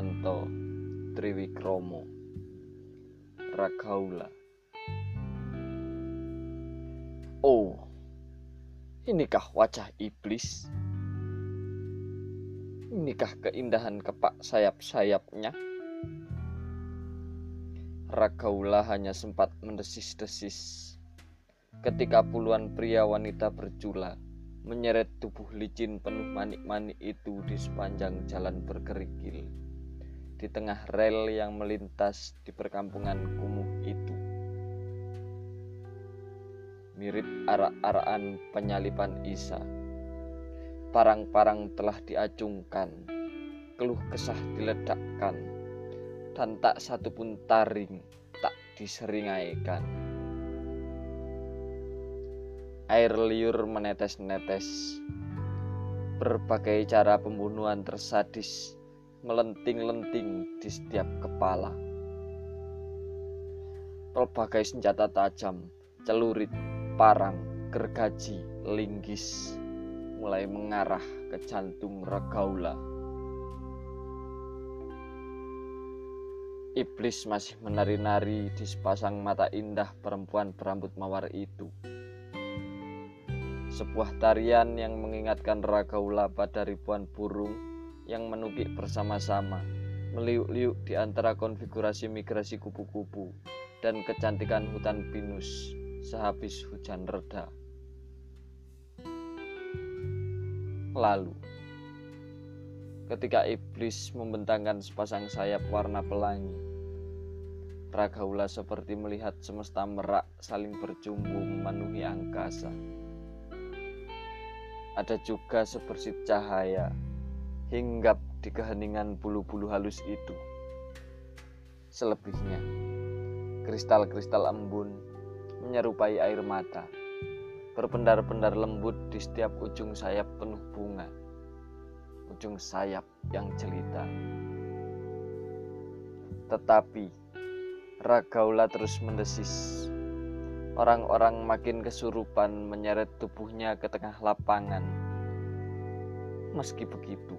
Widianto Triwikromo Ragaula Oh, inikah wajah iblis? Inikah keindahan kepak sayap-sayapnya? Ragaula hanya sempat mendesis-desis ketika puluhan pria wanita berjula menyeret tubuh licin penuh manik-manik itu di sepanjang jalan berkerikil di tengah rel yang melintas di perkampungan kumuh itu. Mirip arak-arakan penyalipan Isa. Parang-parang telah diacungkan, keluh kesah diledakkan, dan tak satu pun taring tak diseringaikan. Air liur menetes-netes. Berbagai cara pembunuhan tersadis melenting-lenting di setiap kepala. Pelbagai senjata tajam, celurit, parang, gergaji, linggis mulai mengarah ke jantung Ragaula. Iblis masih menari-nari di sepasang mata indah perempuan berambut mawar itu sebuah tarian yang mengingatkan Ragaula pada ribuan burung yang menukik bersama-sama, meliuk-liuk di antara konfigurasi migrasi kupu-kupu dan kecantikan hutan pinus sehabis hujan reda. Lalu, ketika iblis membentangkan sepasang sayap warna pelangi, Ragaula seperti melihat semesta merak saling berjumbu memenuhi angkasa ada juga sebersih cahaya hinggap di keheningan bulu-bulu halus itu. Selebihnya, kristal-kristal embun menyerupai air mata, berpendar-pendar lembut di setiap ujung sayap penuh bunga, ujung sayap yang jelita. Tetapi, Ragaula terus mendesis Orang-orang makin kesurupan menyeret tubuhnya ke tengah lapangan. Meski begitu,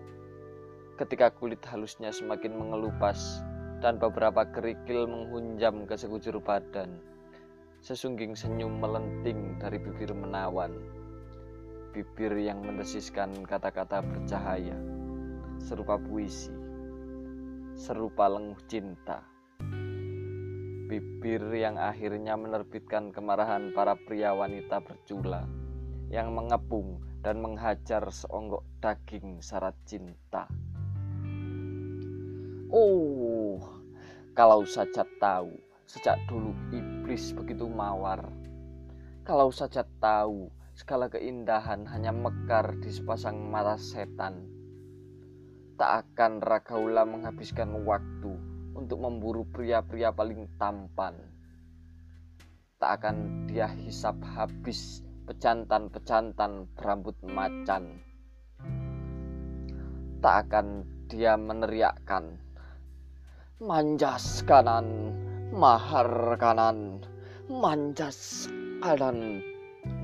ketika kulit halusnya semakin mengelupas dan beberapa kerikil menghunjam ke sekujur badan, sesungging senyum melenting dari bibir menawan. Bibir yang mendesiskan kata-kata bercahaya, serupa puisi, serupa lenguh cinta bibir yang akhirnya menerbitkan kemarahan para pria wanita bercula yang mengepung dan menghajar seonggok daging syarat cinta. Oh, kalau saja tahu sejak dulu iblis begitu mawar. Kalau saja tahu segala keindahan hanya mekar di sepasang mata setan. Tak akan Ragaula menghabiskan waktu untuk memburu pria-pria paling tampan. Tak akan dia hisap habis pejantan-pejantan berambut macan. Tak akan dia meneriakkan manjas kanan, mahar kanan, manjas kanan,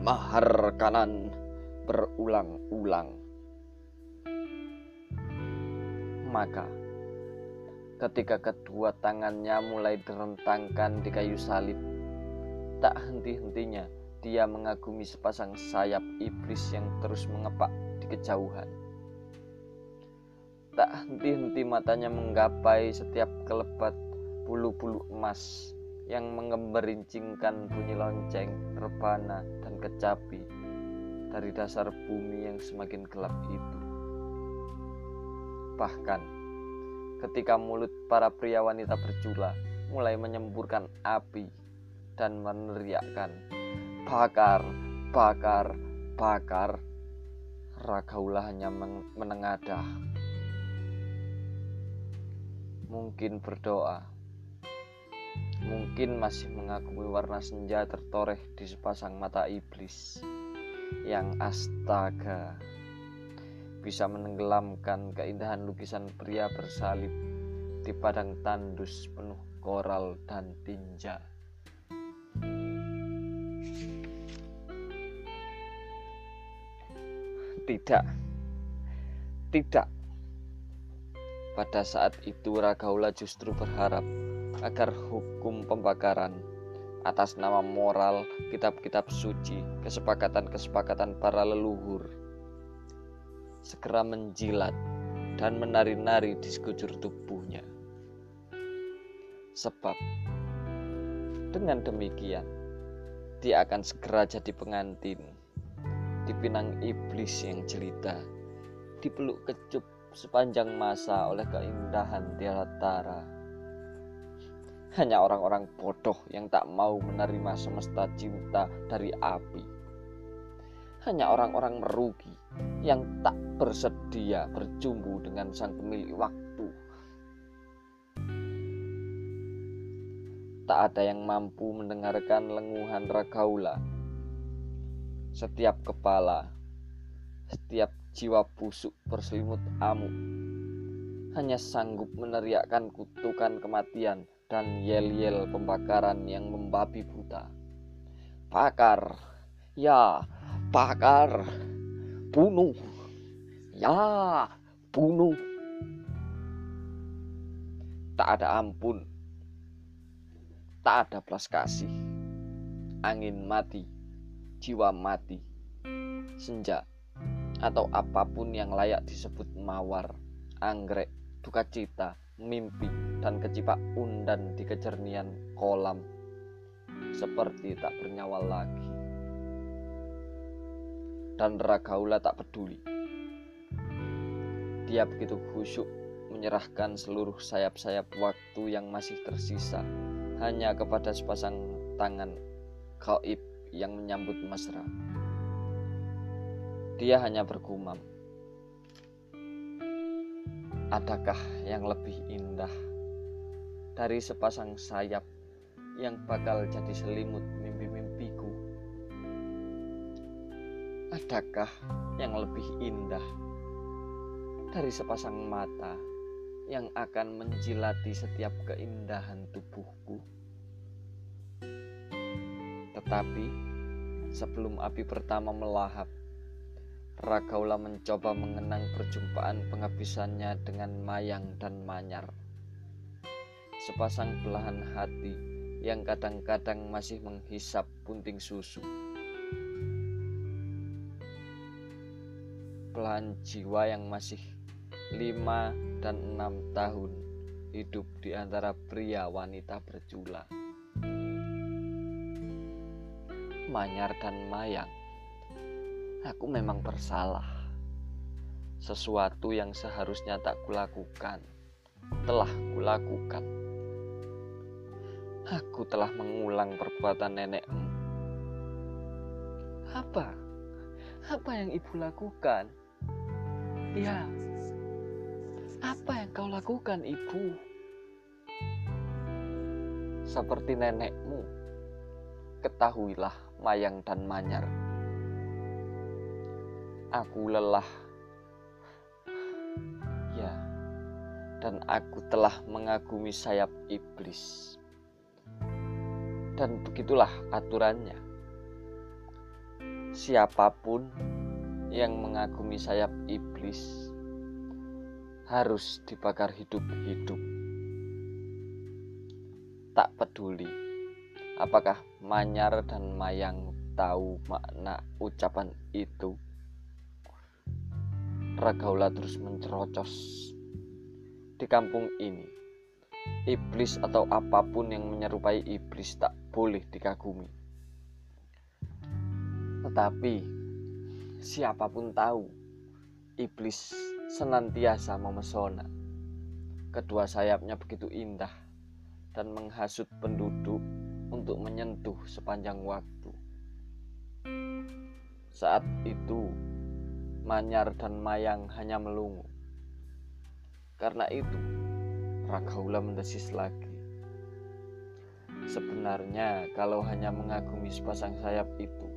mahar kanan berulang-ulang. Maka ketika kedua tangannya mulai direntangkan di kayu salib. Tak henti-hentinya dia mengagumi sepasang sayap iblis yang terus mengepak di kejauhan. Tak henti-henti matanya menggapai setiap kelebat bulu-bulu emas yang mengemberincingkan bunyi lonceng, rebana, dan kecapi dari dasar bumi yang semakin gelap itu. Bahkan, ketika mulut para pria wanita berjula mulai menyemburkan api dan meneriakkan bakar, bakar, bakar. Ragaula hanya menengadah. Mungkin berdoa. Mungkin masih mengakui warna senja tertoreh di sepasang mata iblis yang astaga bisa menenggelamkan keindahan lukisan pria bersalib di padang tandus penuh koral dan tinja. Tidak, tidak. Pada saat itu Ragaula justru berharap agar hukum pembakaran atas nama moral kitab-kitab suci, kesepakatan-kesepakatan para leluhur segera menjilat dan menari-nari di sekujur tubuhnya. Sebab dengan demikian dia akan segera jadi pengantin dipinang iblis yang jelita, dipeluk kecup sepanjang masa oleh keindahan tiara Hanya orang-orang bodoh yang tak mau menerima semesta cinta dari api. Hanya orang-orang merugi yang tak bersedia berjumbu dengan sang pemilik waktu. Tak ada yang mampu mendengarkan lenguhan ragaula. Setiap kepala, setiap jiwa busuk berselimut amuk hanya sanggup meneriakkan kutukan kematian dan yel-yel pembakaran yang membabi buta. Pakar, ya, pakar, bunuh, ya, bunuh. Tak ada ampun, tak ada belas kasih. Angin mati, jiwa mati, senja atau apa pun yang layak disebut mawar, anggrek, duka cita, mimpi, dan kecipak undan di kejernian kolam seperti tak bernyawa lagi. Dan Ragaula tak peduli. Dia begitu khusyuk menyerahkan seluruh sayap-sayap waktu yang masih tersisa hanya kepada sepasang tangan gaib yang menyambut mesra. Dia hanya bergumam. Adakah yang lebih indah dari sepasang sayap yang bakal jadi selimut mimpi-mimpiku? Adakah yang lebih indah dari sepasang mata yang akan menjilati setiap keindahan tubuhku? Tetapi sebelum api pertama melahap, Ragaula mencoba mengenang perjumpaan penghabisannya dengan Mayang dan Manyar. Sepasang belahan hati yang kadang-kadang masih menghisap punting susu. Belahan jiwa yang masih lima dan enam tahun hidup di antara pria wanita berjula. Manyar dan Mayang aku memang bersalah. Sesuatu yang seharusnya tak kulakukan, telah kulakukan. Aku telah mengulang perbuatan nenekmu. Apa? Apa yang ibu lakukan? Ya, apa yang kau lakukan ibu? Seperti nenekmu, ketahuilah Mayang dan Manyar aku lelah. Ya, dan aku telah mengagumi sayap iblis. Dan begitulah aturannya. Siapa pun yang mengagumi sayap iblis harus dibakar hidup-hidup. Tak peduli apakah Manyar dan Mayang tahu makna ucapan itu. Ragaula terus mencerocos di kampung ini. Iblis atau apa pun yang menyerupai iblis tak boleh dikagumi. Tetapi siapa pun tahu iblis senantiasa memesona. Kedua sayapnya begitu indah dan menghasut penduduk untuk menyentuh sepanjang waktu. Saat itu Manyar dan Mayang hanya melungu. Karena itu, Ragaula mendesis lagi. Sebenarnya kalau hanya mengagumi sepasang sayap itu,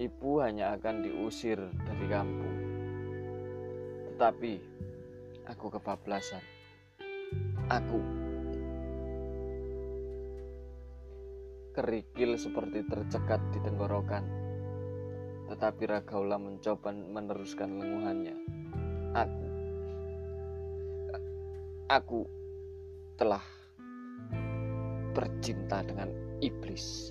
ibu hanya akan diusir dari kampung. Tetapi aku kebablasan. Aku kerikil seperti tercekat di tenggorokan tetapi Ragaula mencoba meneruskan lenguhannya. Aku, aku telah bercinta dengan iblis.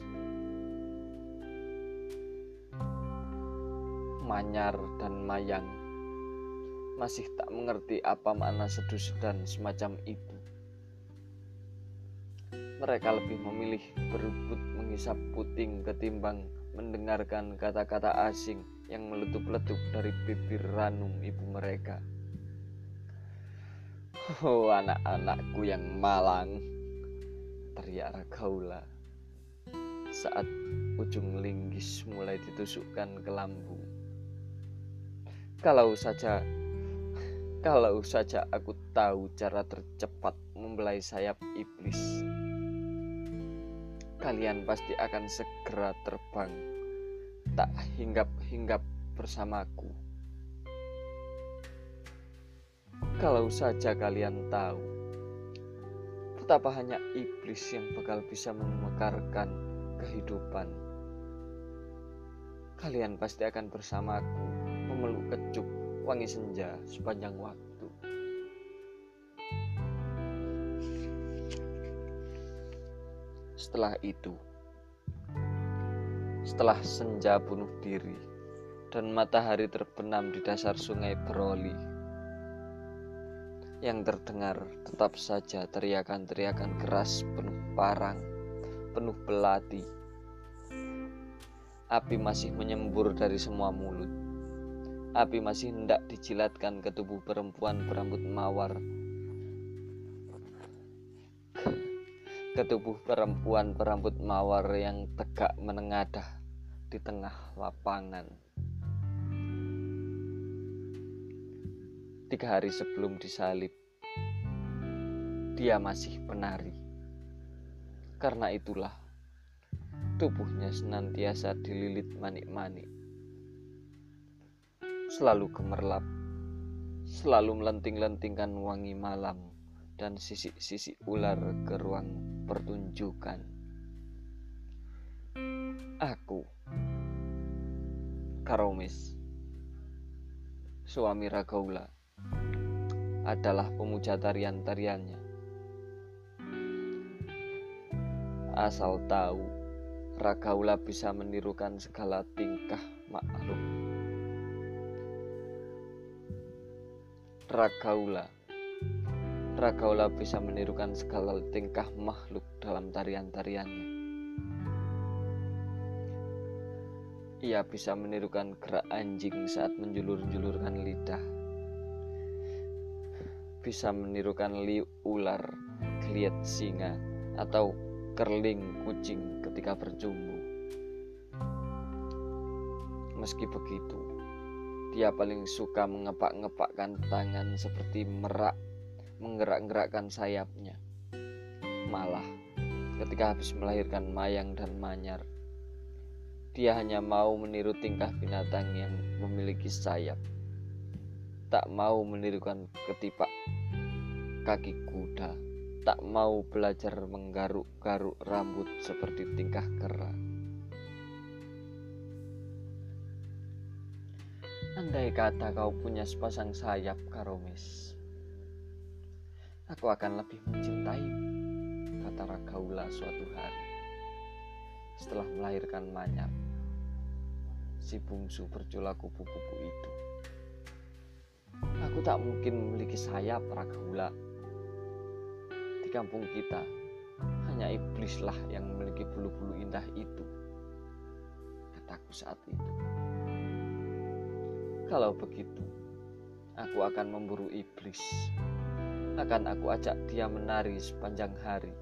Manyar dan Mayang masih tak mengerti apa makna sedus dan semacam itu. Mereka lebih memilih berebut menghisap puting ketimbang mendengarkan kata-kata asing yang meletup-letup dari bibir ranum ibu mereka. Oh anak-anakku yang malang Teriak Ragaula Saat ujung linggis mulai ditusukkan ke lambung Kalau saja Kalau saja aku tahu cara tercepat membelai sayap iblis Kalian pasti akan segera terbang. Tak hinggap-hinggap bersamaku. Kalau saja kalian tahu betapa hanya iblis yang bakal bisa memekarkan kehidupan, kalian pasti akan bersamaku memeluk kecup wangi senja sepanjang waktu. Setelah itu, setelah senja bunuh diri dan matahari terbenam di dasar sungai Broli, yang terdengar tetap saja teriakan-teriakan keras penuh parang, penuh belati. Api masih menyembur dari semua mulut. Api masih hendak dijilatkan ke tubuh perempuan berambut mawar. Ke tubuh perempuan berambut mawar yang tegak menengadah di tengah lapangan. Tiga hari sebelum disalib, dia masih penari. Karena itulah, tubuhnya senantiasa dililit manik-manik. Selalu gemerlap, selalu melenting-lentingkan wangi malam dan sisi-sisi ular ke ruang pertunjukan. Aku, Karomis, suami Ragaula adalah pemuja tarian-tariannya. Asal tahu, Ragaula bisa menirukan segala tingkah makhluk. Ragaula Ragaula bisa menirukan segala tingkah makhluk dalam tarian-tariannya. Ia bisa menirukan gerak anjing saat menjulur-julurkan lidah bisa menirukan liu ular, geliat singa, atau kerling kucing ketika berjumbu. Meski begitu, dia paling suka mengepak-ngepakkan tangan seperti merak, menggerak-gerakkan sayapnya. Malah, ketika habis melahirkan mayang dan manyar, dia hanya mau meniru tingkah binatang yang memiliki sayap tak mau menirukan ketipak kaki kuda, tak mau belajar menggaruk-garuk rambut seperti tingkah kera. Andai kata kau punya sepasang sayap, Karomis, aku akan lebih mencintai, kata Ragaula suatu hari. Setelah melahirkan Manyar, si bungsu bercula kupu-kupu itu. Aku tak mungkin memiliki sayap, Ragaula di kampung kita, hanya iblislah yang memiliki bulu-bulu indah itu. Kataku saat itu. Kalau begitu, aku akan memburu iblis. Akan aku ajak dia menari sepanjang hari,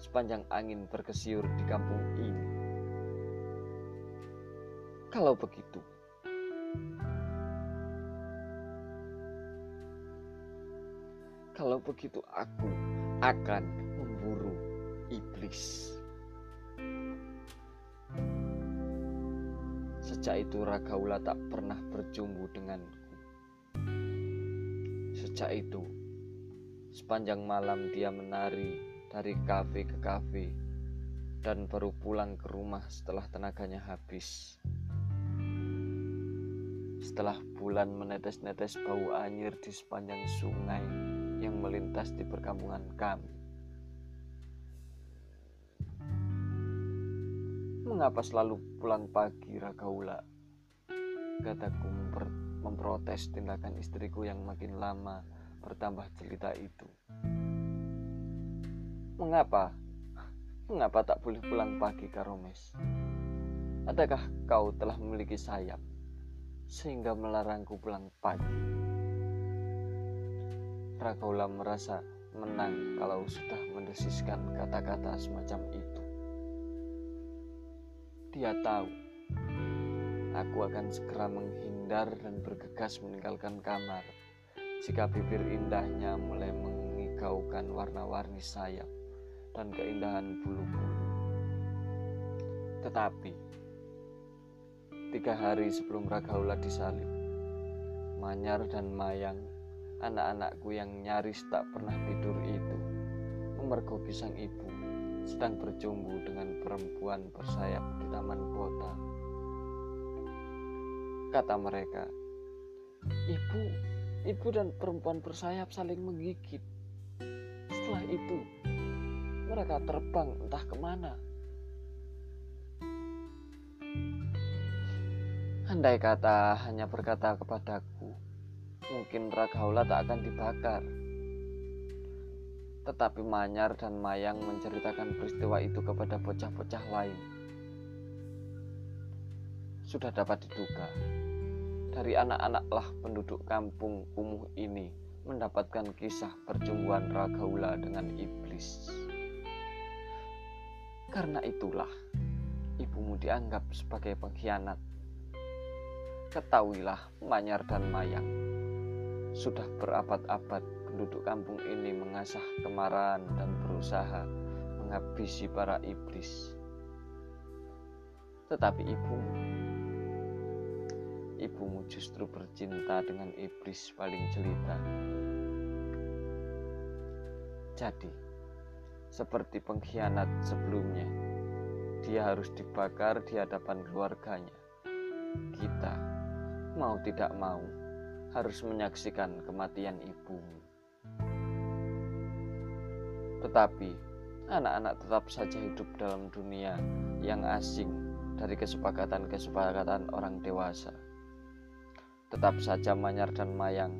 sepanjang angin berkesiur di kampung ini. Kalau begitu, kalau begitu aku akan memburu iblis. Sejak itu Ragaula tak pernah berjumbu denganku. Sejak itu, sepanjang malam dia menari dari kafe ke kafe dan baru pulang ke rumah setelah tenaganya habis. Setelah bulan menetes-netes bau anyir di sepanjang sungai yang melintas di perkampungan kami. Mengapa selalu pulang pagi Ragaula? Kataku memprotes tindakan istriku yang makin lama bertambah cerita itu. Mengapa? Mengapa tak boleh pulang pagi, Karomes? Adakah kau telah memiliki sayap sehingga melarangku pulang pagi? Ragaula merasa menang kalau sudah mendesiskan kata-kata semacam itu. Dia tahu aku akan segera menghindar dan bergegas meninggalkan kamar jika bibir indahnya mulai mengigaukan warna-warni sayap dan keindahan bulu-bulu. Tetapi, tiga hari sebelum Ragaula disalib, Manyar dan Mayang, anak-anakku yang nyaris tak pernah tidur itu, memergoki sang ibu sedang berjumbu dengan perempuan bersayap di taman kota. Kata mereka, Ibu, ibu dan perempuan bersayap saling menggigit. Setelah itu, mereka terbang entah ke mana. Andai kata hanya berkata kepadaku, mungkin Ragaula tak akan dibakar. Tetapi Manyar dan Mayang menceritakan peristiwa itu kepada bocah-bocah lain. Sudah dapat diduga, dari anak-anaklah penduduk kampung kumuh ini mendapatkan kisah percumbuan Ragaula dengan iblis. Karena itulah ibumu dianggap sebagai pengkhianat. Ketahuilah Manyar dan Mayang. Sudah berabad-abad penduduk kampung ini mengasah kemarahan dan berusaha menghabisi para iblis. Tetapi ibumu, ibumu justru bercinta dengan iblis paling jelita. Jadi, seperti pengkhianat sebelumnya. Dia harus dibakar di hadapan keluarganya. Kita, mau tidak mau, harus menyaksikan kematian ibumu. Tetapi, anak-anak tetap saja hidup dalam dunia yang asing dari kesepakatan-kesepakatan orang dewasa. Tetap saja Manyar dan Mayang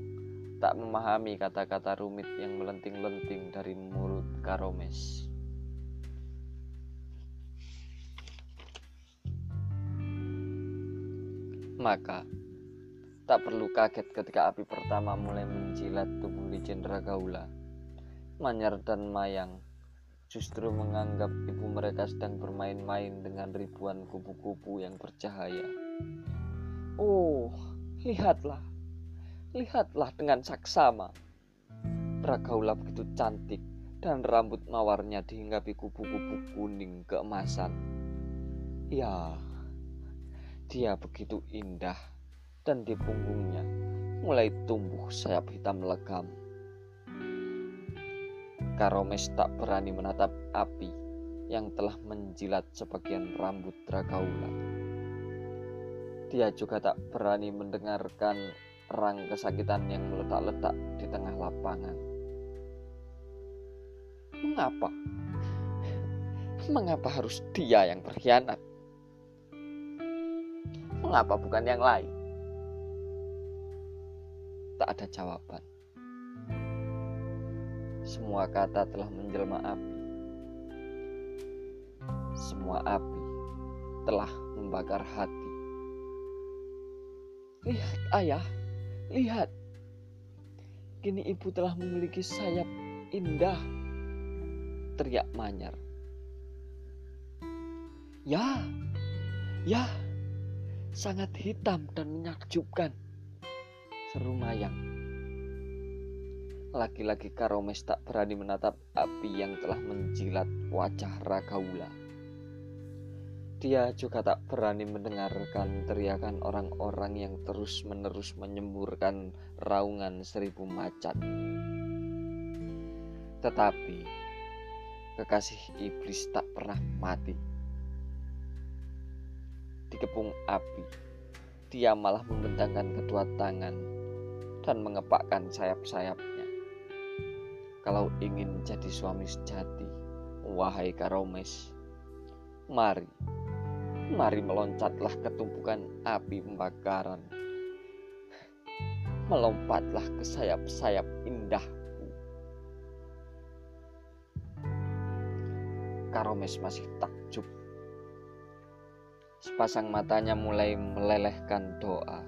tak memahami kata-kata rumit yang melenting-lenting dari mulut Karomes. Maka, tak perlu kaget ketika api pertama mulai menjilat tubuh licin Ragaula. Manyar dan Mayang justru menganggap ibu mereka sedang bermain-main dengan ribuan kupu-kupu yang bercahaya. Oh, lihatlah, lihatlah dengan saksama. Ragaula begitu cantik dan rambut mawarnya dihinggapi kupu-kupu kuning keemasan. Ya, dia begitu indah dan di punggungnya mulai tumbuh sayap hitam legam. Karomes tak berani menatap api yang telah menjilat sebagian rambut Ragaula. Dia juga tak berani mendengarkan perang kesakitan yang meletak-letak di tengah lapangan. Mengapa? Mengapa harus dia yang berkhianat? Mengapa bukan yang lain? Tak ada jawaban. Semua kata telah menjelma api. Semua api telah membakar hati. Lihat, ayah. Lihat, kini ibu telah memiliki sayap indah. Teriak Manyar. Ya, ya, sangat hitam dan menakjubkan. Seru Mayang. Laki-laki Karomes tak berani menatap api yang telah menjilat wajah Ragaula. Dia juga tak berani mendengarkan teriakan orang-orang yang terus-menerus menyemburkan raungan seribu macan. Tetapi kekasih iblis tak pernah mati. Dikepung api, dia malah membentangkan kedua tangan dan mengepakkan sayap-sayapnya. kalau ingin jadi suami sejati, wahai Karomes. Mari, mari meloncatlah ke tumpukan api pembakaran. Melompatlah ke sayap-sayap indahku. Karomes masih takjub. Sepasang matanya mulai melelehkan doa.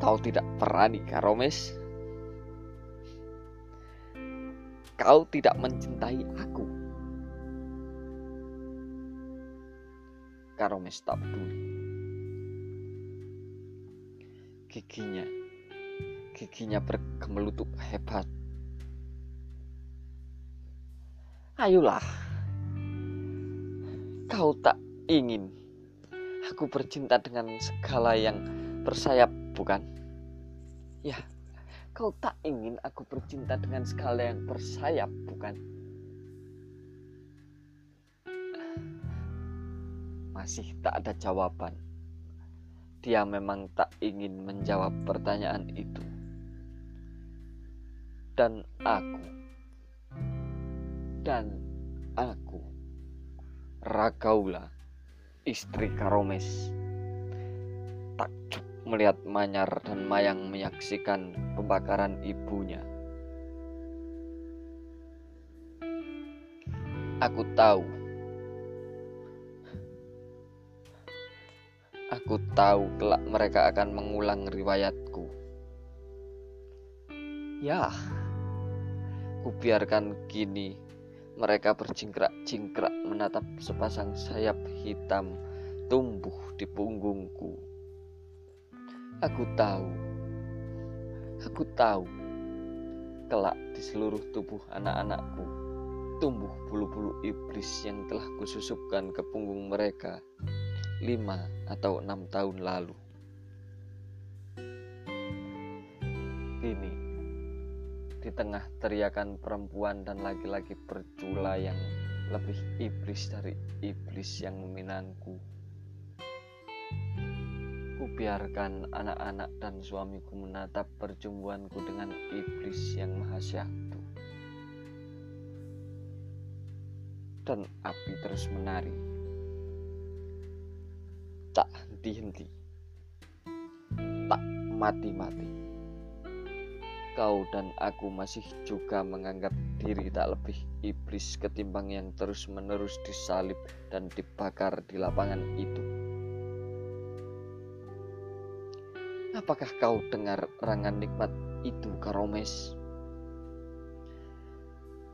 Kau tidak berani, Karomes. Kau tidak mencintai aku. Karomes tak peduli. Giginya, giginya bergemelutuk hebat. Ayolah, kau tak ingin aku bercinta dengan segala yang bersayap, bukan? Ya, Kau tak ingin aku bercinta dengan segala yang bersayap, bukan? Masih tak ada jawaban. Dia memang tak ingin menjawab pertanyaan itu. Dan aku, dan aku, Ragaula, istri Karomes, takjub melihat Manyar dan Mayang menyaksikan pembakaran ibunya. Aku tahu. Aku tahu kelak mereka akan mengulang riwayatku. Ya, kubiarkan kini mereka berjingkrak-jingkrak menatap sepasang sayap hitam tumbuh di punggungku. Aku tahu, aku tahu, kelak di seluruh tubuh anak-anakku tumbuh bulu-bulu iblis yang telah kususupkan ke punggung mereka lima atau enam tahun lalu. Kini, di tengah teriakan perempuan dan laki-laki bercula yang lebih iblis dari iblis yang meminangku Kubiarkan anak-anak dan suamiku menatap percumbuanku dengan iblis yang maha. Dan api terus menari. Henti-henti. Tak mati-mati. Kau dan aku masih juga menganggap diri tak lebih iblis ketimbang yang terus-menerus disalib dan dibakar di lapangan itu. Apakah kau dengar rangan nikmat itu, Karomes?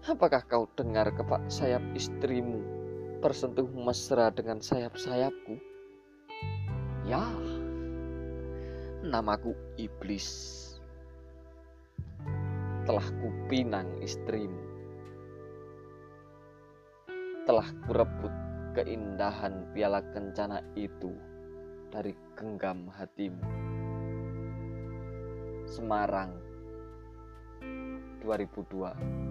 Apakah kau dengar kepak sayap istrimu bersentuh mesra dengan sayap-sayapku? Ya, namaku Iblis. Telah kupinang istrimu. Telah kurebut keindahan piala kencana itu dari genggam hatimu. Semarang 2002